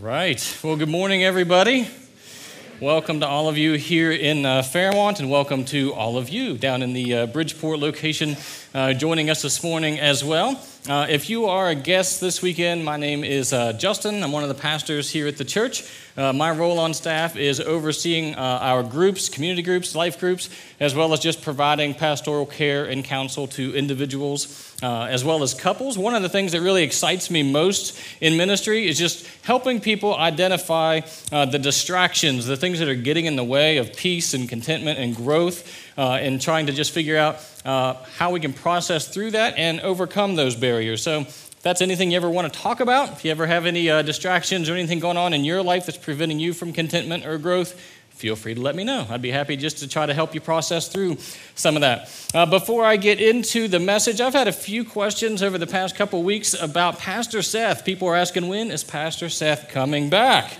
Right. Well, good morning, everybody. Welcome to all of you here in uh, Fairmont, and welcome to all of you down in the uh, Bridgeport location uh, joining us this morning as well. Uh, if you are a guest this weekend, my name is uh, Justin. I'm one of the pastors here at the church. Uh, my role on staff is overseeing uh, our groups, community groups, life groups, as well as just providing pastoral care and counsel to individuals uh, as well as couples. One of the things that really excites me most in ministry is just helping people identify uh, the distractions, the things that are getting in the way of peace and contentment and growth, uh, and trying to just figure out uh, how we can process through that and overcome those barriers. So, if that's anything you ever want to talk about, if you ever have any uh, distractions or anything going on in your life that's preventing you from contentment or growth, feel free to let me know. I'd be happy just to try to help you process through some of that. Uh, before I get into the message, I've had a few questions over the past couple weeks about Pastor Seth. People are asking, when is Pastor Seth coming back?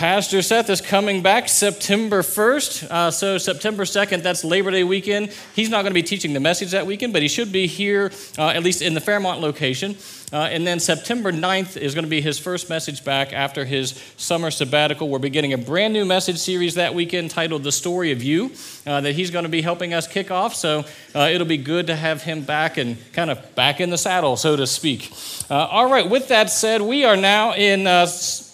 Pastor Seth is coming back September 1st. Uh, so, September 2nd, that's Labor Day weekend. He's not going to be teaching the message that weekend, but he should be here, uh, at least in the Fairmont location. Uh, and then September 9th is going to be his first message back after his summer sabbatical. We're beginning a brand new message series that weekend titled The Story of You uh, that he's going to be helping us kick off. So uh, it'll be good to have him back and kind of back in the saddle, so to speak. Uh, all right, with that said, we are now in,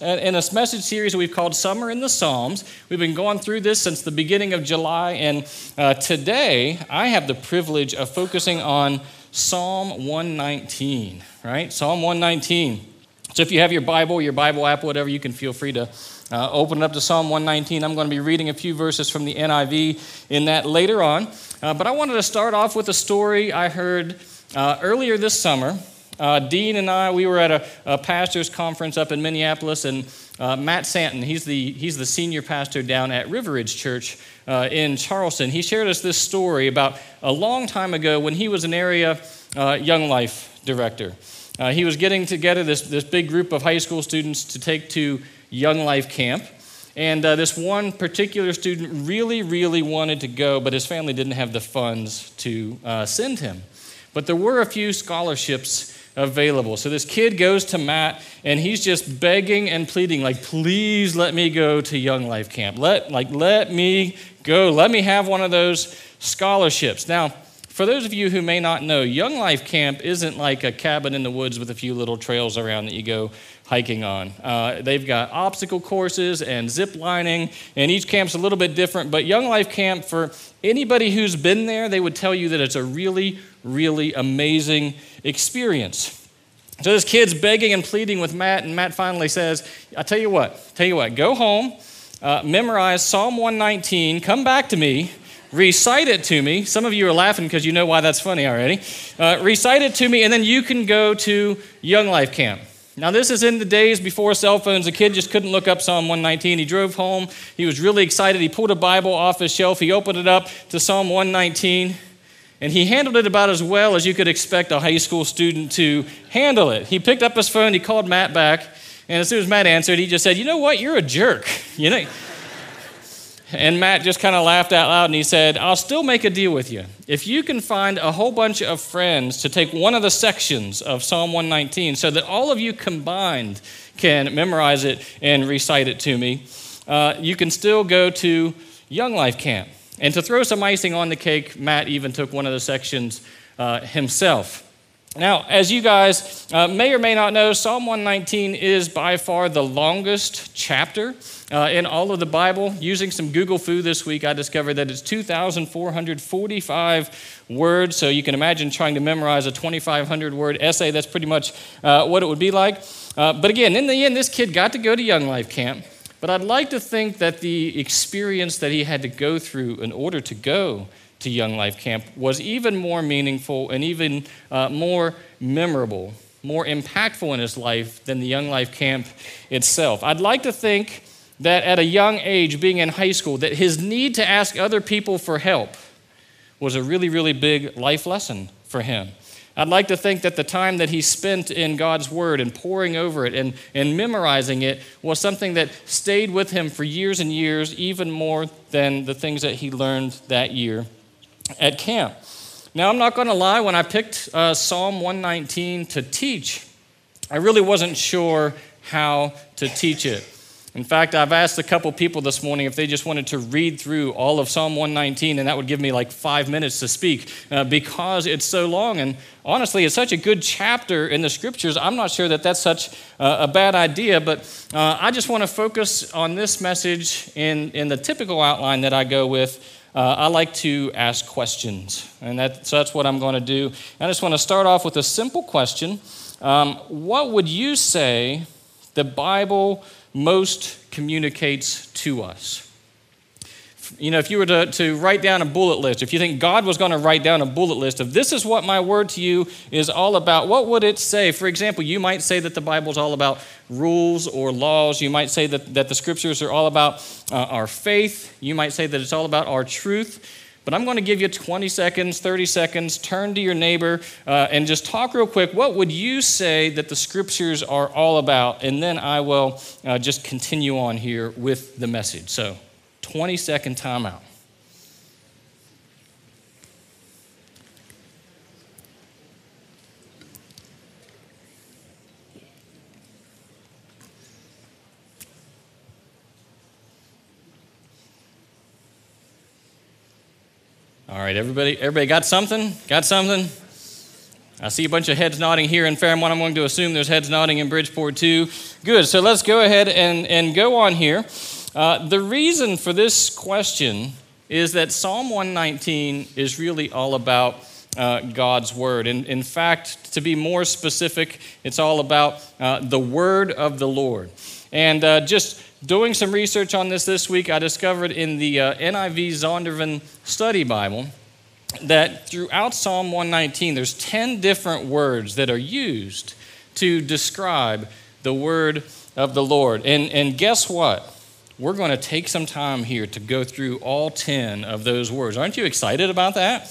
in this message series we've called Summer in the Psalms. We've been going through this since the beginning of July, and uh, today I have the privilege of focusing on Psalm 119, right? Psalm 119. So if you have your Bible, your Bible app, whatever, you can feel free to uh, open it up to Psalm 119. I'm going to be reading a few verses from the NIV in that later on. Uh, but I wanted to start off with a story I heard uh, earlier this summer. Uh, Dean and I, we were at a, a pastor's conference up in Minneapolis, and uh, Matt Santon, he's the, he's the senior pastor down at Riveridge Church uh, in Charleston. He shared us this story about a long time ago when he was an area uh, Young Life director. Uh, he was getting together this, this big group of high school students to take to Young Life Camp. And uh, this one particular student really, really wanted to go, but his family didn't have the funds to send him. But there were a few scholarships available. So this kid goes to Matt and he's just begging and pleading like please let me go to Young Life Camp. Let like let me go. Let me have one of those scholarships. Now, for those of you who may not know, Young Life Camp isn't like a cabin in the woods with a few little trails around that you go hiking on. Uh, they've got obstacle courses and zip lining, and each camp's a little bit different. But Young Life Camp, for anybody who's been there, they would tell you that it's a really, really amazing experience. So this kid's begging and pleading with Matt, and Matt finally says, I tell you what, tell you what, go home, uh, memorize Psalm 119, come back to me, recite it to me. Some of you are laughing because you know why that's funny already. Uh, recite it to me, and then you can go to Young Life Camp. Now, this is in the days before cell phones. A kid just couldn't look up Psalm 119. He drove home. He was really excited. He pulled a Bible off his shelf. He opened it up to Psalm 119, and he handled it about as well as you could expect a high school student to handle it. He picked up his phone. He called Matt back, and as soon as Matt answered, he just said, "You know what? You're a jerk. You know." And Matt just kind of laughed out loud and he said, I'll still make a deal with you. If you can find a whole bunch of friends to take one of the sections of Psalm 119 so that all of you combined can memorize it and recite it to me, uh, you can still go to Young Life Camp. And to throw some icing on the cake, Matt even took one of the sections uh, himself. Now, as you guys uh, may or may not know, Psalm 119 is by far the longest chapter uh, in all of the Bible. Using some Google Fu this week, I discovered that it's 2,445 words. So you can imagine trying to memorize a 2,500 word essay. That's pretty much uh, what it would be like. Uh, but again, in the end, this kid got to go to Young Life Camp. But I'd like to think that the experience that he had to go through in order to go to Young Life Camp was even more meaningful and even uh, more memorable, more impactful in his life than the Young Life Camp itself. I'd like to think that at a young age, being in high school, that his need to ask other people for help was a really, really big life lesson for him. I'd like to think that the time that he spent in God's Word and poring over it and, and memorizing it was something that stayed with him for years and years, even more than the things that he learned that year at camp. Now, I'm not going to lie, when I picked uh, Psalm 119 to teach, I really wasn't sure how to teach it. In fact, I've asked a couple people this morning if they just wanted to read through all of Psalm 119, and that would give me like five minutes to speak uh, because it's so long. And honestly, it's such a good chapter in the scriptures. I'm not sure that that's such uh, a bad idea, but uh, I just want to focus on this message in, in the typical outline that I go with. Uh, I like to ask questions, and that, so that's what I'm going to do. I just want to start off with a simple question um, What would you say the Bible most communicates to us. You know, if you were to, to write down a bullet list, if you think God was going to write down a bullet list of this is what my word to you is all about, what would it say? For example, you might say that the Bible is all about rules or laws. You might say that, that the scriptures are all about uh, our faith. You might say that it's all about our truth. But I'm going to give you 20 seconds, 30 seconds. Turn to your neighbor uh, and just talk real quick. What would you say that the scriptures are all about? And then I will uh, just continue on here with the message. So, 20 second timeout. All right, everybody, everybody got something? Got something? I see a bunch of heads nodding here in Fairmont. I'm going to assume there's heads nodding in Bridgeport too. Good. So let's go ahead and, and go on here. Uh, the reason for this question is that Psalm 119 is really all about uh, God's Word. And in fact, to be more specific, it's all about uh, the Word of the Lord. And uh, just doing some research on this this week, I discovered in the uh, NIV Zondervan Study Bible that throughout Psalm 119, there's 10 different words that are used to describe the word of the Lord. And, and guess what? We're going to take some time here to go through all 10 of those words. Aren't you excited about that?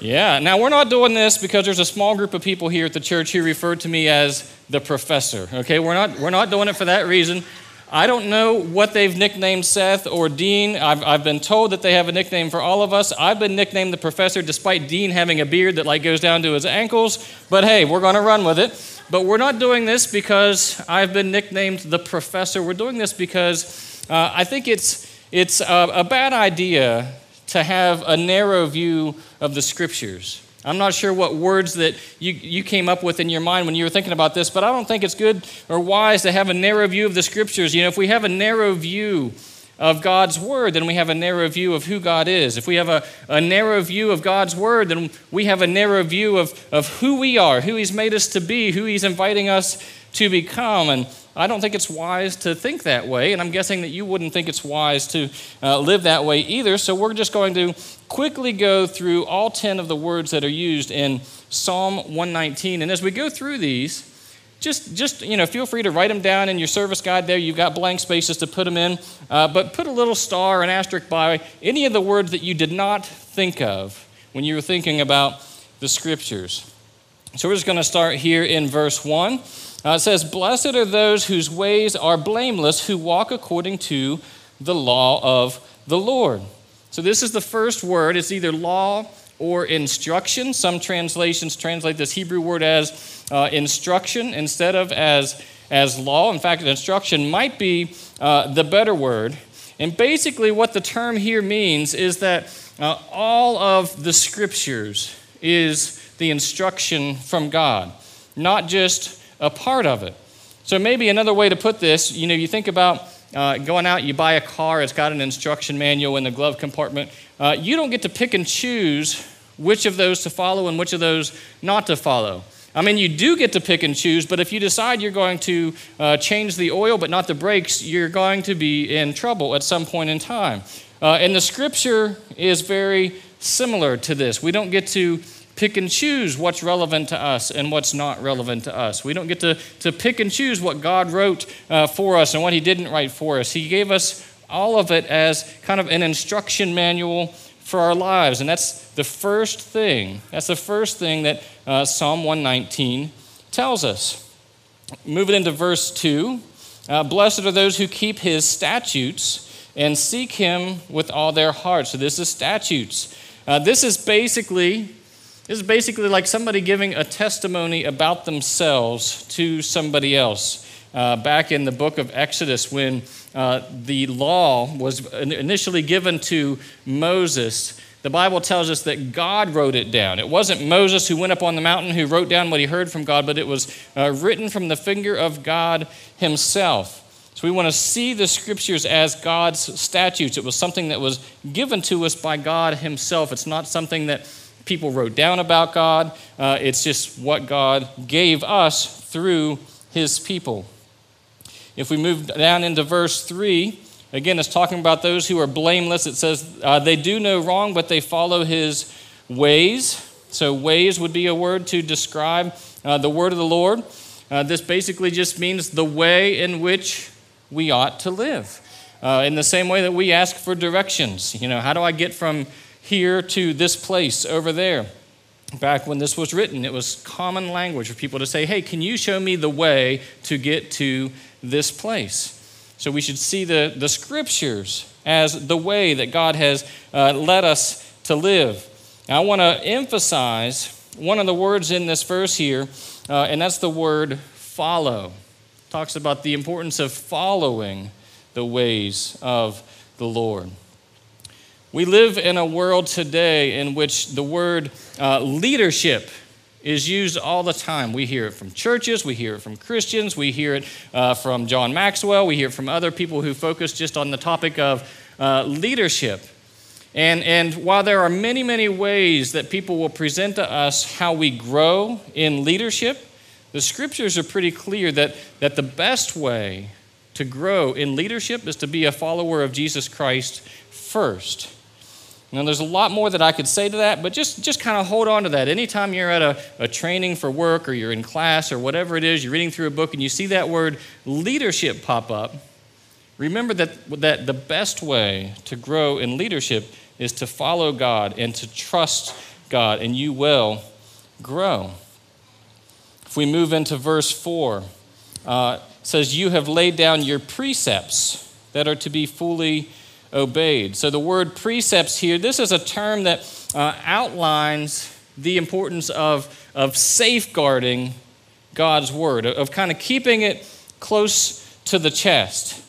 Yeah. Now, we're not doing this because there's a small group of people here at the church who refer to me as the professor. Okay? We're not, we're not doing it for that reason. I don't know what they've nicknamed Seth or Dean. I've, I've been told that they have a nickname for all of us. I've been nicknamed the professor despite Dean having a beard that like goes down to his ankles. But hey, we're going to run with it. But we're not doing this because I've been nicknamed the professor. We're doing this because uh, I think it's, it's a, a bad idea to have a narrow view of the scriptures. I'm not sure what words that you, you came up with in your mind when you were thinking about this, but I don't think it's good or wise to have a narrow view of the scriptures. You know, if we have a narrow view of God's word, then we have a narrow view of who God is. If we have a, a narrow view of God's word, then we have a narrow view of, of who we are, who He's made us to be, who He's inviting us to become. And I don't think it's wise to think that way, and I'm guessing that you wouldn't think it's wise to uh, live that way either. So we're just going to quickly go through all 10 of the words that are used in Psalm 119. And as we go through these, just, just you know, feel free to write them down in your service guide there. You've got blank spaces to put them in, uh, but put a little star, an asterisk by any of the words that you did not think of when you were thinking about the scriptures. So we're just going to start here in verse 1. Uh, it says, Blessed are those whose ways are blameless, who walk according to the law of the Lord. So this is the first word. It's either law or instruction. Some translations translate this Hebrew word as uh, instruction instead of as, as law. In fact, instruction might be uh, the better word. And basically, what the term here means is that uh, all of the scriptures is the instruction from God, not just a part of it. So maybe another way to put this, you know, you think about uh, going out, you buy a car, it's got an instruction manual in the glove compartment. Uh, you don't get to pick and choose which of those to follow and which of those not to follow. I mean, you do get to pick and choose, but if you decide you're going to uh, change the oil but not the brakes, you're going to be in trouble at some point in time. Uh, and the scripture is very similar to this. We don't get to pick and choose what's relevant to us and what's not relevant to us. We don't get to, to pick and choose what God wrote uh, for us and what He didn't write for us. He gave us all of it as kind of an instruction manual for our lives. And that's the first thing. That's the first thing that uh, Psalm 119 tells us. Moving into verse 2 uh, Blessed are those who keep His statutes and seek Him with all their heart. So, this is statutes. Uh, this is basically this is basically like somebody giving a testimony about themselves to somebody else. uh, back in the book of Exodus when uh, the law was initially given to Moses. The Bible tells us that God wrote it down. It wasn't Moses who went up on the mountain who wrote down what he heard from God, but it was uh, written from the finger of God Himself. So we want to see the scriptures as God's statutes. It was something that was given to us by God Himself. It's not something that people wrote down about God, uh, it's just what God gave us through His people. If we move down into verse 3, Again, it's talking about those who are blameless. It says uh, they do no wrong, but they follow his ways. So, ways would be a word to describe uh, the word of the Lord. Uh, this basically just means the way in which we ought to live. Uh, in the same way that we ask for directions. You know, how do I get from here to this place over there? Back when this was written, it was common language for people to say, hey, can you show me the way to get to this place? So we should see the, the scriptures as the way that God has uh, led us to live. Now, I want to emphasize one of the words in this verse here, uh, and that's the word follow. It talks about the importance of following the ways of the Lord. We live in a world today in which the word uh, leadership is used all the time. We hear it from churches, we hear it from Christians, we hear it uh, from John Maxwell, we hear it from other people who focus just on the topic of uh, leadership. And, and while there are many, many ways that people will present to us how we grow in leadership, the scriptures are pretty clear that, that the best way to grow in leadership is to be a follower of Jesus Christ first. Now, there's a lot more that I could say to that, but just, just kind of hold on to that. Anytime you're at a, a training for work or you're in class or whatever it is, you're reading through a book and you see that word leadership pop up, remember that, that the best way to grow in leadership is to follow God and to trust God, and you will grow. If we move into verse 4, uh, says, You have laid down your precepts that are to be fully obeyed. So the word precepts here, this is a term that uh, outlines the importance of, of safeguarding God's word, of, kind of keeping it close to the chest.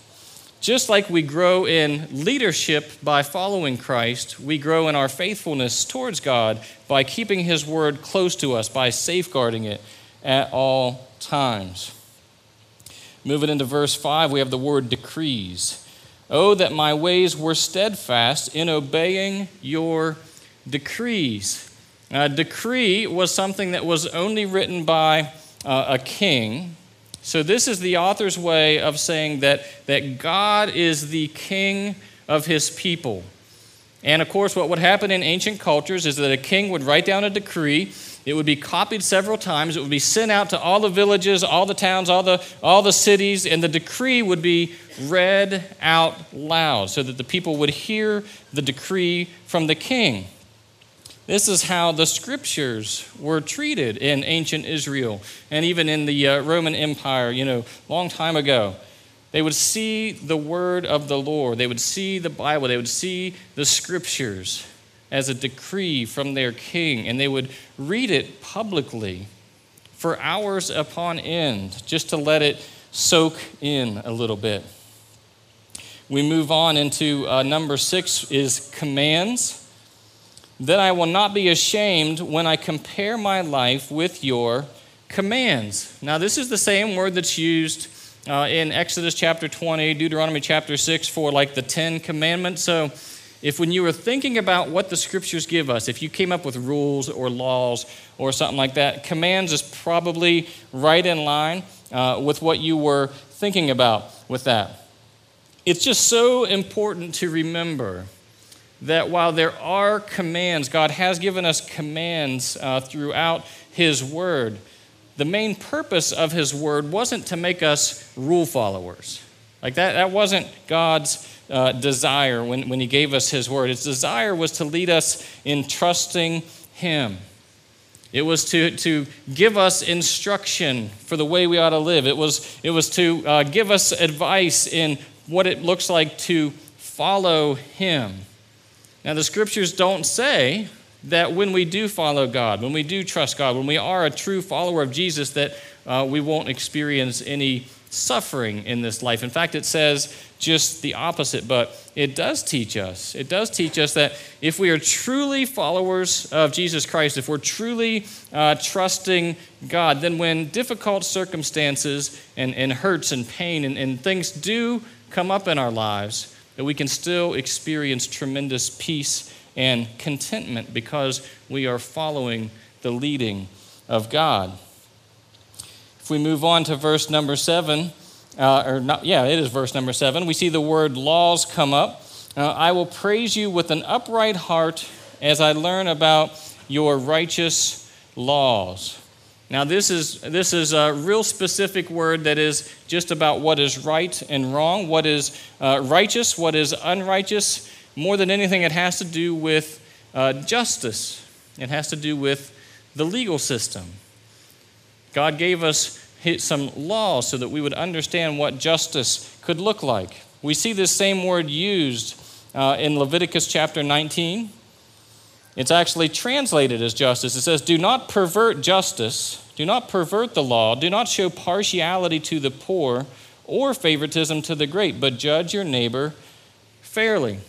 Just like we grow in leadership by following Christ, we grow in our faithfulness towards God by keeping His word close to us, by safeguarding it at all times. Moving into verse 5, we have the word decrees. Oh, that my ways were steadfast in obeying your decrees. A decree was something that was only written by uh, a king. So, this is the author's way of saying that, that God is the king of his people. And of course, what would happen in ancient cultures is that a king would write down a decree. It would be copied several times. It would be sent out to all the villages, all the towns, all the, all the cities, and the decree would be read out loud so that the people would hear the decree from the king. This is how the scriptures were treated in ancient Israel and even in the uh, Roman Empire, you know, long time ago. They would see the word of the Lord, they would see the Bible, they would see the scriptures as a decree from their king, and they would read it publicly for hours upon end just to let it soak in a little bit. We move on into uh, number six is commands. Then I will not be ashamed when I compare my life with your commands. Now, this is the same word that's used uh, in Exodus chapter 20, Deuteronomy chapter 6 for like the Ten Commandments. So, if when you were thinking about what the scriptures give us, if you came up with rules or laws or something like that, commands is probably right in line uh, with what you were thinking about with that. It's just so important to remember that while there are commands, God has given us commands uh, throughout His Word. The main purpose of His Word wasn't to make us rule followers. Like that, that wasn't God's uh, desire when, when He gave us His Word. His desire was to lead us in trusting Him. It was to, to give us instruction for the way we ought to live. It was, it was to uh, give us advice in what it looks like to follow Him. Now, the scriptures don't say that when we do follow God, when we do trust God, when we are a true follower of Jesus, that uh, we won't experience any suffering in this life. In fact, it says just the opposite, but it does teach us. It does teach us that if we are truly followers of Jesus Christ, if we're truly uh, trusting God, then when difficult circumstances and, and hurts and pain and, and things do come up in our lives, that we can still experience tremendous peace and contentment because we are following the leading of God. If we move on to verse number seven, uh, or not, yeah, it is verse number seven, we see the word laws come up. Uh, I will praise you with an upright heart as I learn about your righteous laws. Now, this is, this is a real specific word that is just about what is right and wrong, what is uh, righteous, what is unrighteous. More than anything, it has to do with uh, justice, it has to do with the legal system. God gave us some laws so that we would understand what justice could look like. We see this same word used uh, in Leviticus chapter 19. It's actually translated as justice. It says, Do not pervert justice, do not pervert the law, do not show partiality to the poor or favoritism to the great, but judge your neighbor fairly.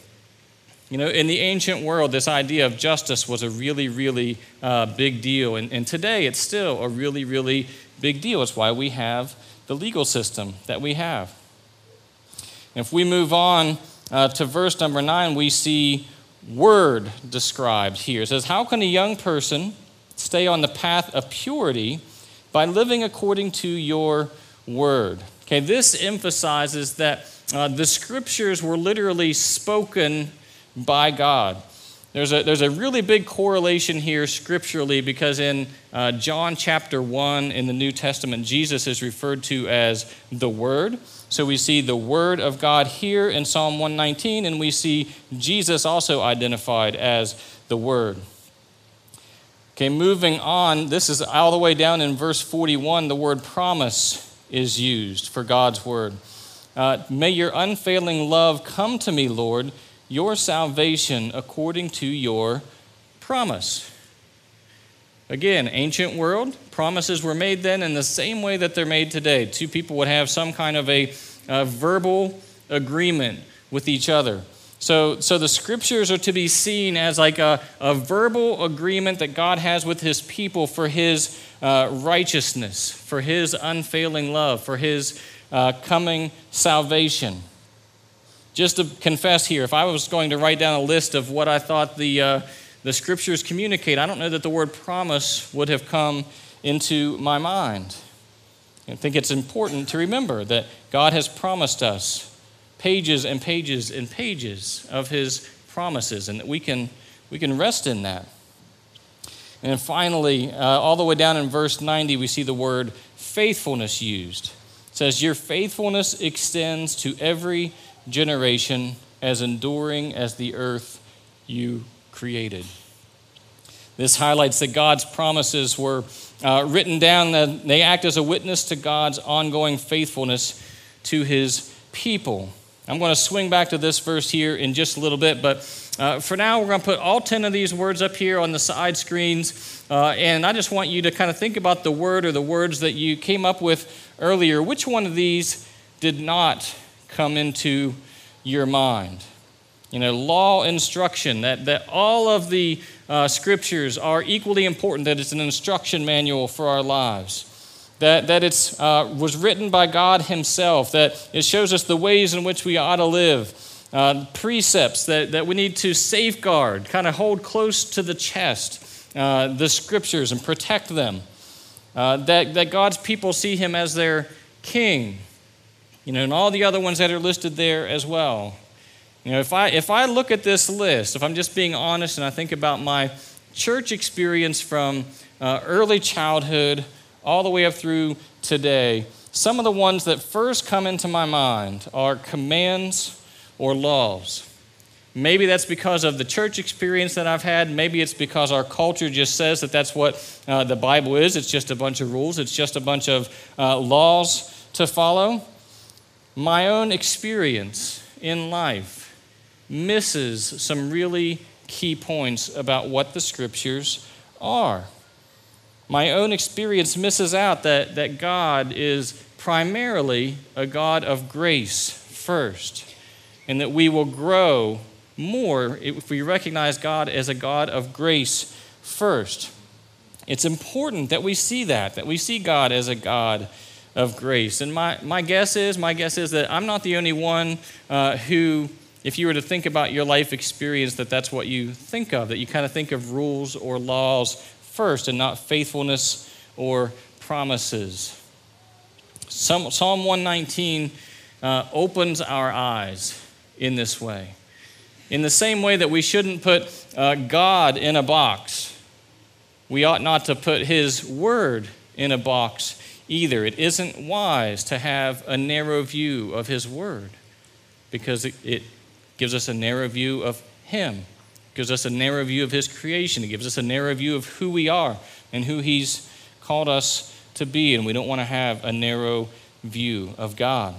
You know, in the ancient world, this idea of justice was a really, really uh, big deal. And, and today, it's still a really, really big deal. It's why we have the legal system that we have. If we move on uh, to verse number nine, we see word described here. It says, How can a young person stay on the path of purity by living according to your word? Okay, this emphasizes that uh, the scriptures were literally spoken by God. There's a, there's a really big correlation here scripturally because in uh, John chapter 1 in the New Testament, Jesus is referred to as the Word. So we see the Word of God here in Psalm 119, and we see Jesus also identified as the Word. Okay, moving on, this is all the way down in verse 41, the word promise is used for God's Word. Uh, May your unfailing love come to me, Lord your salvation according to your promise. Again, ancient world, promises were made then in the same way that they're made today. Two people would have some kind of a, a verbal agreement with each other. So, so the scriptures are to be seen as like a, a verbal agreement that God has with his people for his uh, righteousness, for his unfailing love, for his uh, coming salvation. Just to confess here, if I was going to write down a list of what I thought the, uh, the scriptures communicate, I don't know that the word promise would have come into my mind. I think it's important to remember that God has promised us pages and pages and pages of his promises, and that we can, we can rest in that. And finally, uh, all the way down in verse 90, we see the word faithfulness used. It says, Your faithfulness extends to every generation as enduring as the earth you created. This highlights that God's promises were uh, written down, that they act as a witness to God's ongoing faithfulness to his people. I'm going to swing back to this verse here in just a little bit, but uh, for now, we're going to put all 10 of these words up here on the side screens. Uh, and I just want you to kind of think about the word or the words that you came up with earlier. Which one of these did not come into your mind. You know, law instruction, that, that all of the uh, scriptures are equally important, that it's an instruction manual for our lives. That, that it uh, was written by God Himself, that it shows us the ways in which we ought to live, uh, precepts that, that we need to safeguard, kind of hold close to the chest, uh, the scriptures and protect them. Uh, that, that God's people see Him as their king, you know, and all the other ones that are listed there as well. You know, if I, if I look at this list, if I'm just being honest and I think about my church experience from uh, early childhood all the way up through today, some of the ones that first come into my mind are commands or laws. Maybe that's because of the church experience that I've had. Maybe it's because our culture just says that that's what uh, the Bible is. It's just a bunch of rules, it's just a bunch of uh, laws to follow my own experience in life misses some really key points about what the scriptures are. My own experience misses out that, that God is primarily a God of grace first, and that we will grow more if we recognize God as a God of grace first. It's important that we see that, that we see God as a God of grace. And my, my guess is, my guess is that I'm not the only one uh, who, if you were to think about your life experience, that that's what you think of, that you kind of think of rules or laws first and not faithfulness or promises. Psalm 119 uh, opens our eyes in this way. In the same way that we shouldn't put uh, God in a box, we ought not to put His Word in a box either. It isn't wise to have a narrow view of His Word because it, gives us a narrow view of Him, it gives us a narrow view of His creation, it gives us a narrow view of who we are and who He's called us to be, and we don't want to have a narrow view of God.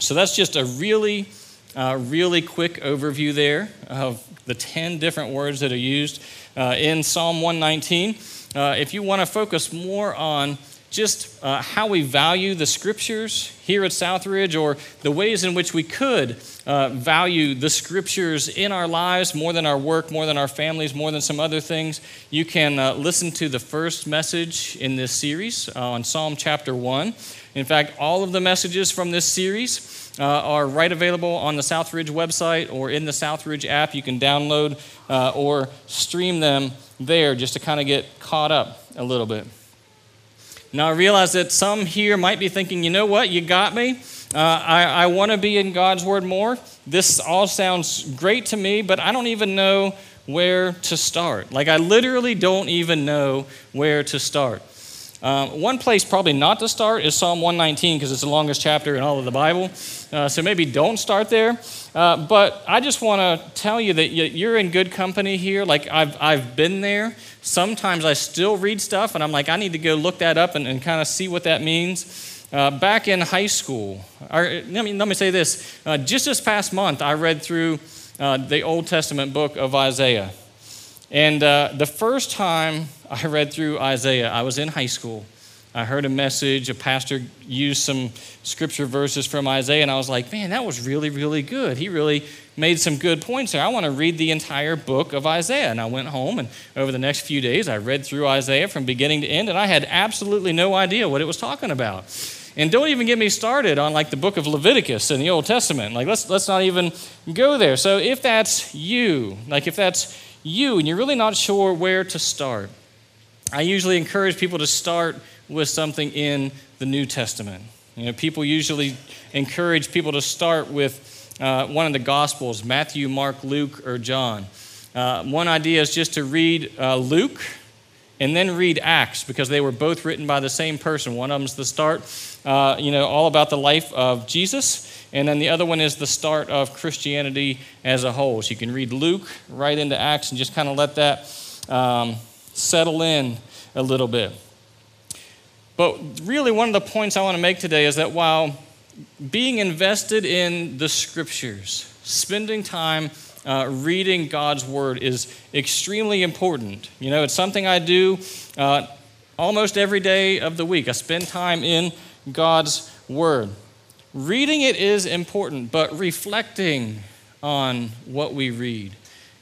So that's just a really uh, really quick overview there of the 10 different words that are used uh, in Psalm 119. Uh, if you want to focus more on just uh, how we value the scriptures here at Southridge, or the ways in which we could uh, value the scriptures in our lives more than our work, more than our families, more than some other things, you can uh, listen to the first message in this series on Psalm chapter 1. In fact, all of the messages from this series uh, are right available on the Southridge website or in the Southridge app. You can download uh, or stream them there just to kind of get caught up a little bit. Now, I realize that some here might be thinking, you know what, you got me. Uh, I, I want to be in God's Word more. This all sounds great to me, but I don't even know where to start. Like, I literally don't even know where to start. Um, one place probably not to start is Psalm 119 because it's the longest chapter in all of the Bible. Uh, so maybe don't start there. Uh, but I just want to tell you that you're in good company here. Like I've, I've been there. Sometimes I still read stuff and I'm like, I need to go look that up and, and kind of see what that means. Uh, back in high school, or, let, me, let me say this uh, just this past month, I read through uh, the Old Testament book of Isaiah. And uh, the first time I read through Isaiah, I was in high school. I heard a message, a pastor used some scripture verses from Isaiah, and I was like, man, that was really, really good. He really made some good points there. I want to read the entire book of Isaiah. And I went home, and over the next few days, I read through Isaiah from beginning to end, and I had absolutely no idea what it was talking about. And don't even get me started on like the book of Leviticus in the Old Testament. Like let's let's not even go there. So if that's you, like if that's you and you're really not sure where to start, I usually encourage people to start with something in the New Testament. You know, people usually encourage people to start with uh, one of the Gospels Matthew, Mark, Luke, or John. Uh, one idea is just to read uh, Luke and then read Acts because they were both written by the same person. One of them is the start, uh, you know, all about the life of Jesus, and then the other one is the start of Christianity as a whole. So you can read Luke right into Acts and just kind of let that um, settle in a little bit. But really, one of the points I want to make today is that while being invested in the scriptures, spending time uh, reading God's word is extremely important. You know, it's something I do uh, almost every day of the week. I spend time in God's word. Reading it is important, but reflecting on what we read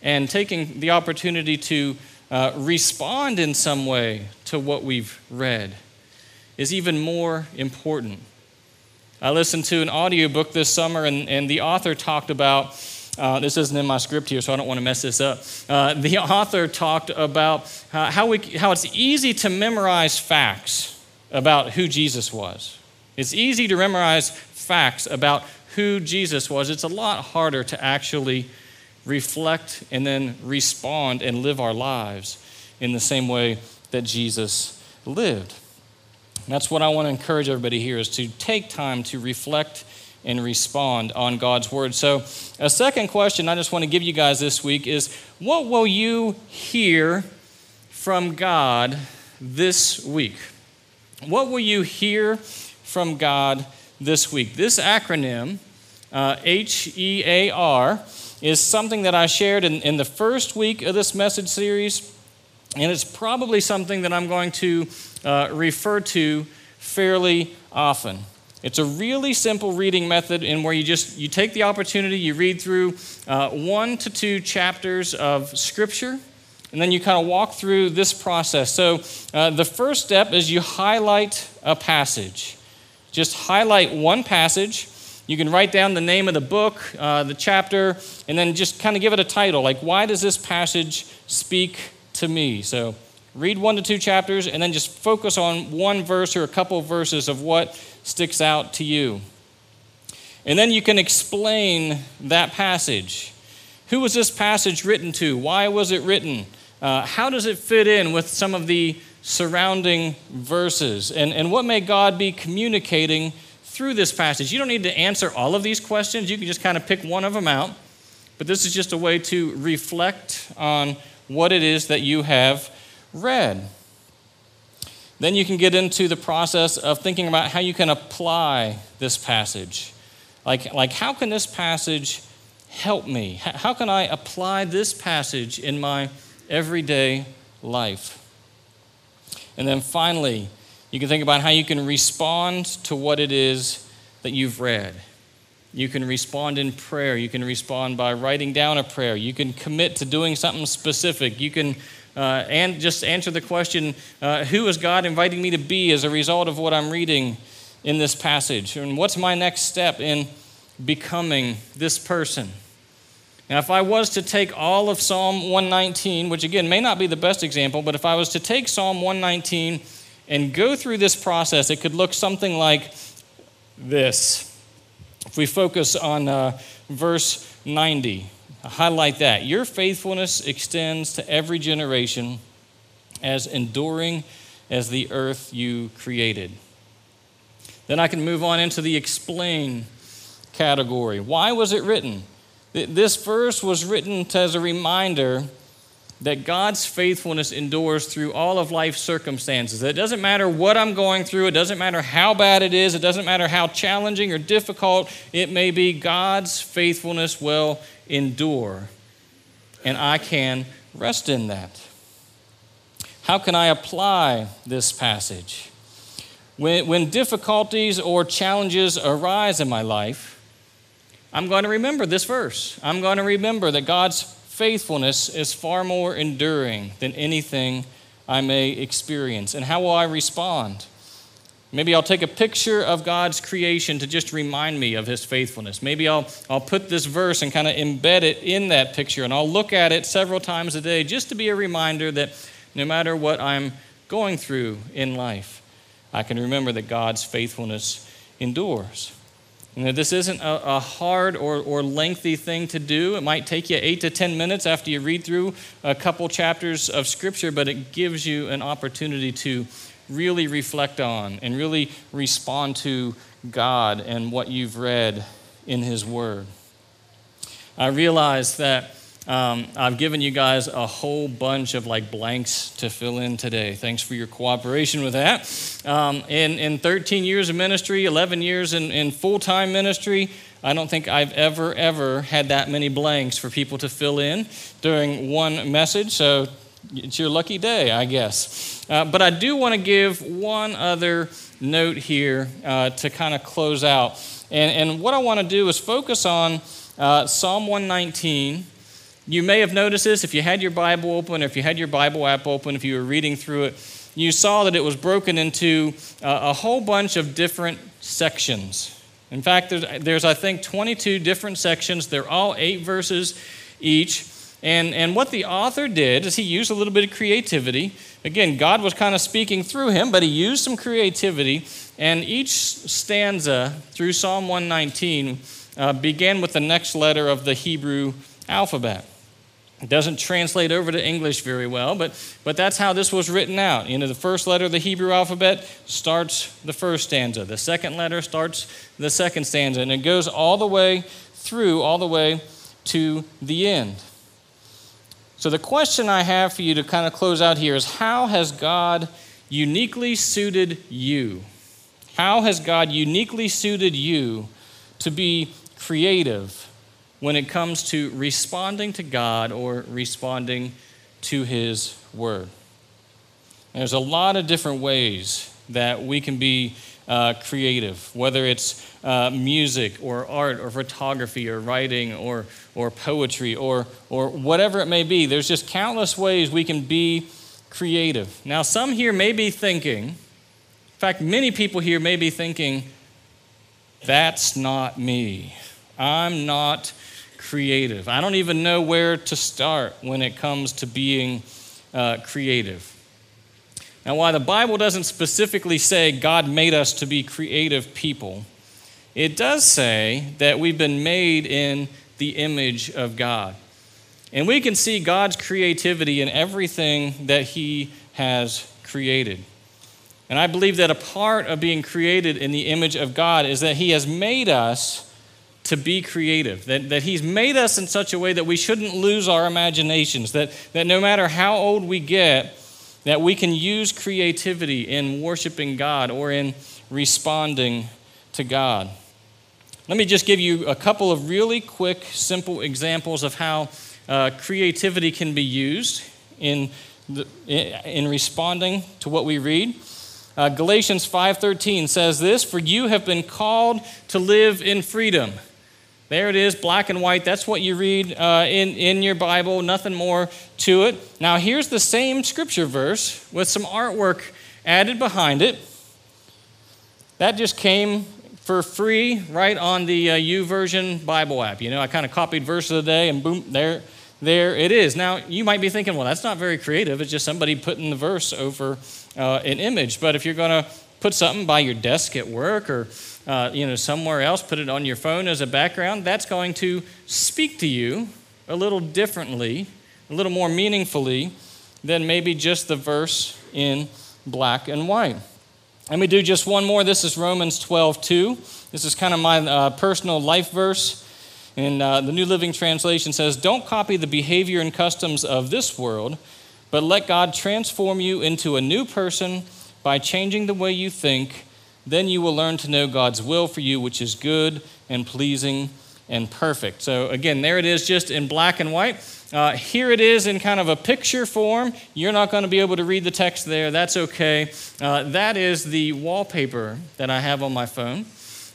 and taking the opportunity to uh, respond in some way to what we've read is even more important. I listened to an audiobook this summer, and, and the author talked about uh, this isn't in my script here, so I don't want to mess this up. Uh, the author talked about how, we, how it's easy to memorize facts about who Jesus was. It's easy to memorize facts about who Jesus was, it's a lot harder to actually reflect and then respond and live our lives in the same way that Jesus lived. And that's what I want to encourage everybody here is to take time to reflect and respond on God's word. So, a second question I just want to give you guys this week is what will you hear from God this week? What will you hear from God this week. This acronym, uh, H E A R, is something that I shared in, in the first week of this message series, and it's probably something that I'm going to uh, refer to fairly often. It's a really simple reading method in where you just you take the opportunity, you read through uh, one to two chapters of Scripture, and then you kind of walk through this process. So uh, the first step is you highlight a passage. Just highlight one passage. You can write down the name of the book, uh, the chapter, and then just kind of give it a title. Like, why does this passage speak to me? So read one to two chapters, and then just focus on one verse or a couple of verses of what sticks out to you. And then you can explain that passage. Who was this passage written to? Why was it written? Uh, how does it fit in with some of the surrounding verses? And, and what may God be communicating through this passage? You don't need to answer all of these questions, you can just kind of pick one of them out. But this is just a way to reflect on what it is that you have read. Then you can get into the process of thinking about how you can apply this passage. Like, like how can this passage help me? How can I apply this passage in my everyday life? And then finally, you can think about how you can respond to what it is that you've read. You can respond in prayer. You can respond by writing down a prayer. You can commit to doing something specific. You can uh, and just answer the question uh, who is God inviting me to be as a result of what I'm reading in this passage? And what's my next step in becoming this person? Now, if I was to take all of Psalm 119, which again may not be the best example, but if I was to take Psalm 119 and go through this process, it could look something like this. If we focus on uh, verse 90, highlight that. Your faithfulness extends to every generation, as enduring as the earth you created. Then I can move on into the explain category. Why was it written? This verse was written as a reminder that God's faithfulness endures through all of life's circumstances. It doesn't matter what I'm going through, it doesn't matter how bad it is, it doesn't matter how challenging or difficult it may be, God's faithfulness will endure. And I can rest in that. How can I apply this passage? When, when difficulties or challenges arise in my life, I'm going to remember this verse. I'm going to remember that God's faithfulness is far more enduring than anything I may experience. And how will I respond? Maybe I'll take a picture of God's creation to just remind me of his faithfulness. Maybe I'll, I'll put this verse and kind of embed it in that picture, and I'll look at it several times a day just to be a reminder that no matter what I'm going through in life, I can remember that God's faithfulness endures. You know, this isn't a, a, hard or, or lengthy thing to do. It might take you eight to 10 minutes after you read through a couple chapters of Scripture, but it gives you an opportunity to really reflect on and really respond to God and what you've read in His Word. I realize that um, I've given you guys a whole bunch of like blanks to fill in today. Thanks for your cooperation with that. Um, in, in 13 years of ministry, 11 years in, in full time ministry, I don't think I've ever, ever had that many blanks for people to fill in during one message. So it's your lucky day, I guess. Uh, but I do want to give one other note here uh, to kind of close out. And, and what I want to do is focus on uh, Psalm 119. You may have noticed this if you had your Bible open, or if you had your Bible app open, if you were reading through it, you saw that it was broken into uh, a whole bunch of different sections. In fact, there's, there's, I think, 22 different sections. They're all eight verses each. And, and what the author did is he used a little bit of creativity. Again, God was kind of speaking through him, but he used some creativity. And each stanza through Psalm 119 uh, began with the next letter of the Hebrew alphabet. It doesn't translate over to English very well, but, but that's how this was written out. You know, the first letter of the Hebrew alphabet starts the first stanza, the second letter starts the second stanza, and it goes all the way through, all the way to the end. So, the question I have for you to kind of close out here is how has God uniquely suited you? How has God uniquely suited you to be creative when it comes to responding to God or responding to His Word? There's a lot of different ways that we can be uh, creative, whether it's uh, music or art or photography or writing or, or poetry or, or whatever it may be. There's just countless ways we can be creative. Now, some here may be thinking, in fact, many people here may be thinking, that's not me. I'm not creative. I don't even know where to start when it comes to being uh, creative. Now, while the Bible doesn't specifically say God made us to be creative people, it does say that we've been made in the image of God. And we can see God's creativity in everything that He has created. And I believe that a part of being created in the image of God is that He has made us to be creative, that, that He's made us in such a way that we shouldn't lose our imaginations, that, that no matter how old we get, that we can use creativity in worshiping God or in responding to God. Let me just give you a couple of really quick, simple examples of how uh, creativity can be used in, the, in responding to what we read. Uh, Galatians 5:13 says this, "For you have been called to live in freedom." There it is, black and white. That's what you read uh, in, in your Bible, nothing more to it. Now, here's the same scripture verse with some artwork added behind it. That just came for free right on the uh, YouVersion Bible app. You know, I kind of copied verse of the day and boom, there, there it is. Now, you might be thinking, well, that's not very creative. It's just somebody putting the verse over uh, an image. But if you're going to put something by your desk at work or uh, you know, somewhere else, put it on your phone as a background, that's going to speak to you a little differently, a little more meaningfully than maybe just the verse in black and white. Let me do just one more. This is Romans 12, 2. This is kind of my uh, personal life verse. And uh, the New Living Translation says, Don't copy the behavior and customs of this world, but let God transform you into a new person by changing the way you think then you will learn to know God's will for you, which is good and pleasing and perfect. So, again, there it is just in black and white. Uh, here it is in kind of a picture form. You're not going to be able to read the text there. That's okay. Uh, that is the wallpaper that I have on my phone.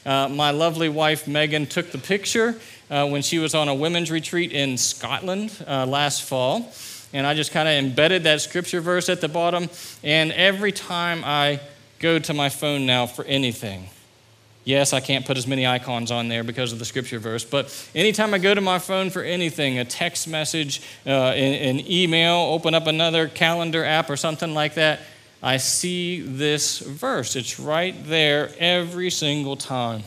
Uh, my lovely wife, Megan, took the picture uh, when she was on a women's retreat in Scotland uh, last fall. And I just kind of embedded that scripture verse at the bottom. And every time I go to my phone now for anything. Yes, I can't put as many icons on there because of the scripture verse, but anytime I go to my phone for anything, a text message, uh, an, an email, open up another calendar app or something like that, I see this verse. It's right there every single time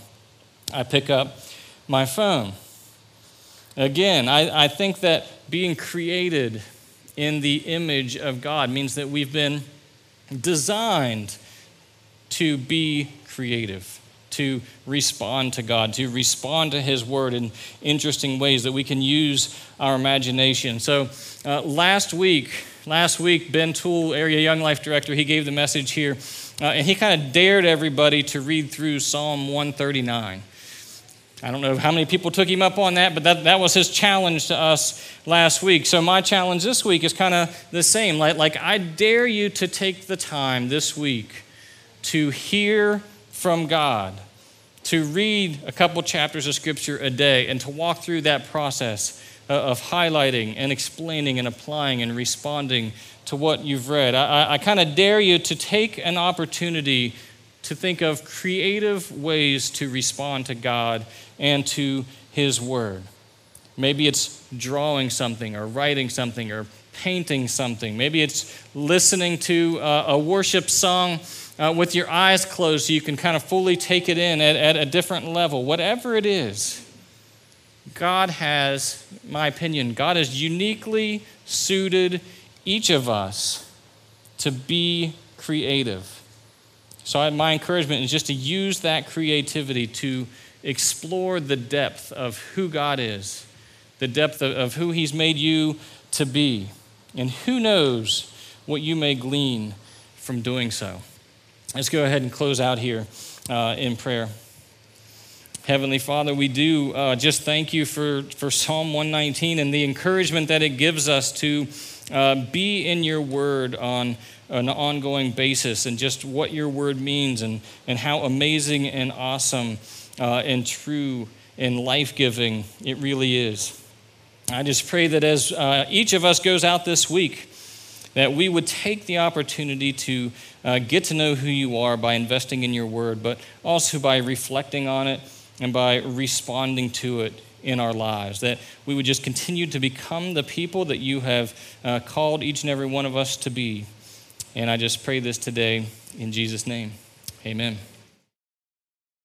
I pick up my phone. Again, I, I think that being created in the image of God means that we've been designed to be creative, to respond to God, to respond to His Word in interesting ways that we can use our imagination. So, uh, last week, last week, Ben Toole, Area Young Life Director, he gave the message here, uh, and he kind of dared everybody to read through Psalm 139. I don't know how many people took him up on that, but that, that was his challenge to us last week. So, my challenge this week is kind of the same. Like, like, I dare you to take the time this week to hear from God, to read a couple chapters of Scripture a day, and to walk through that process uh, of highlighting and explaining and applying and responding to what you've read. I, I kind of dare you to take an opportunity to think of creative ways to respond to God and to His Word. Maybe it's drawing something or writing something or painting something. Maybe it's listening to uh, a worship song uh, with your eyes closed so you can kind of fully take it in at, at a different level. Whatever it is, God has, my opinion, God has uniquely suited each of us to be creative. So, I, my encouragement is just to use that creativity to explore the depth of who God is, the depth of, of who He's made you to be. And who knows what you may glean from doing so. Let's go ahead and close out here uh, in prayer. Heavenly Father, we do uh, just thank you for, for Psalm 119 and the encouragement that it gives us to uh, be in your word on an ongoing basis and just what your word means and, and how amazing and awesome uh, and true and life giving it really is. I just pray that as uh, each of us goes out this week, that we would take the opportunity to uh, get to know who you are by investing in your word, but also by reflecting on it and by responding to it in our lives. That we would just continue to become the people that you have uh, called each and every one of us to be. And I just pray this today in Jesus' name. Amen.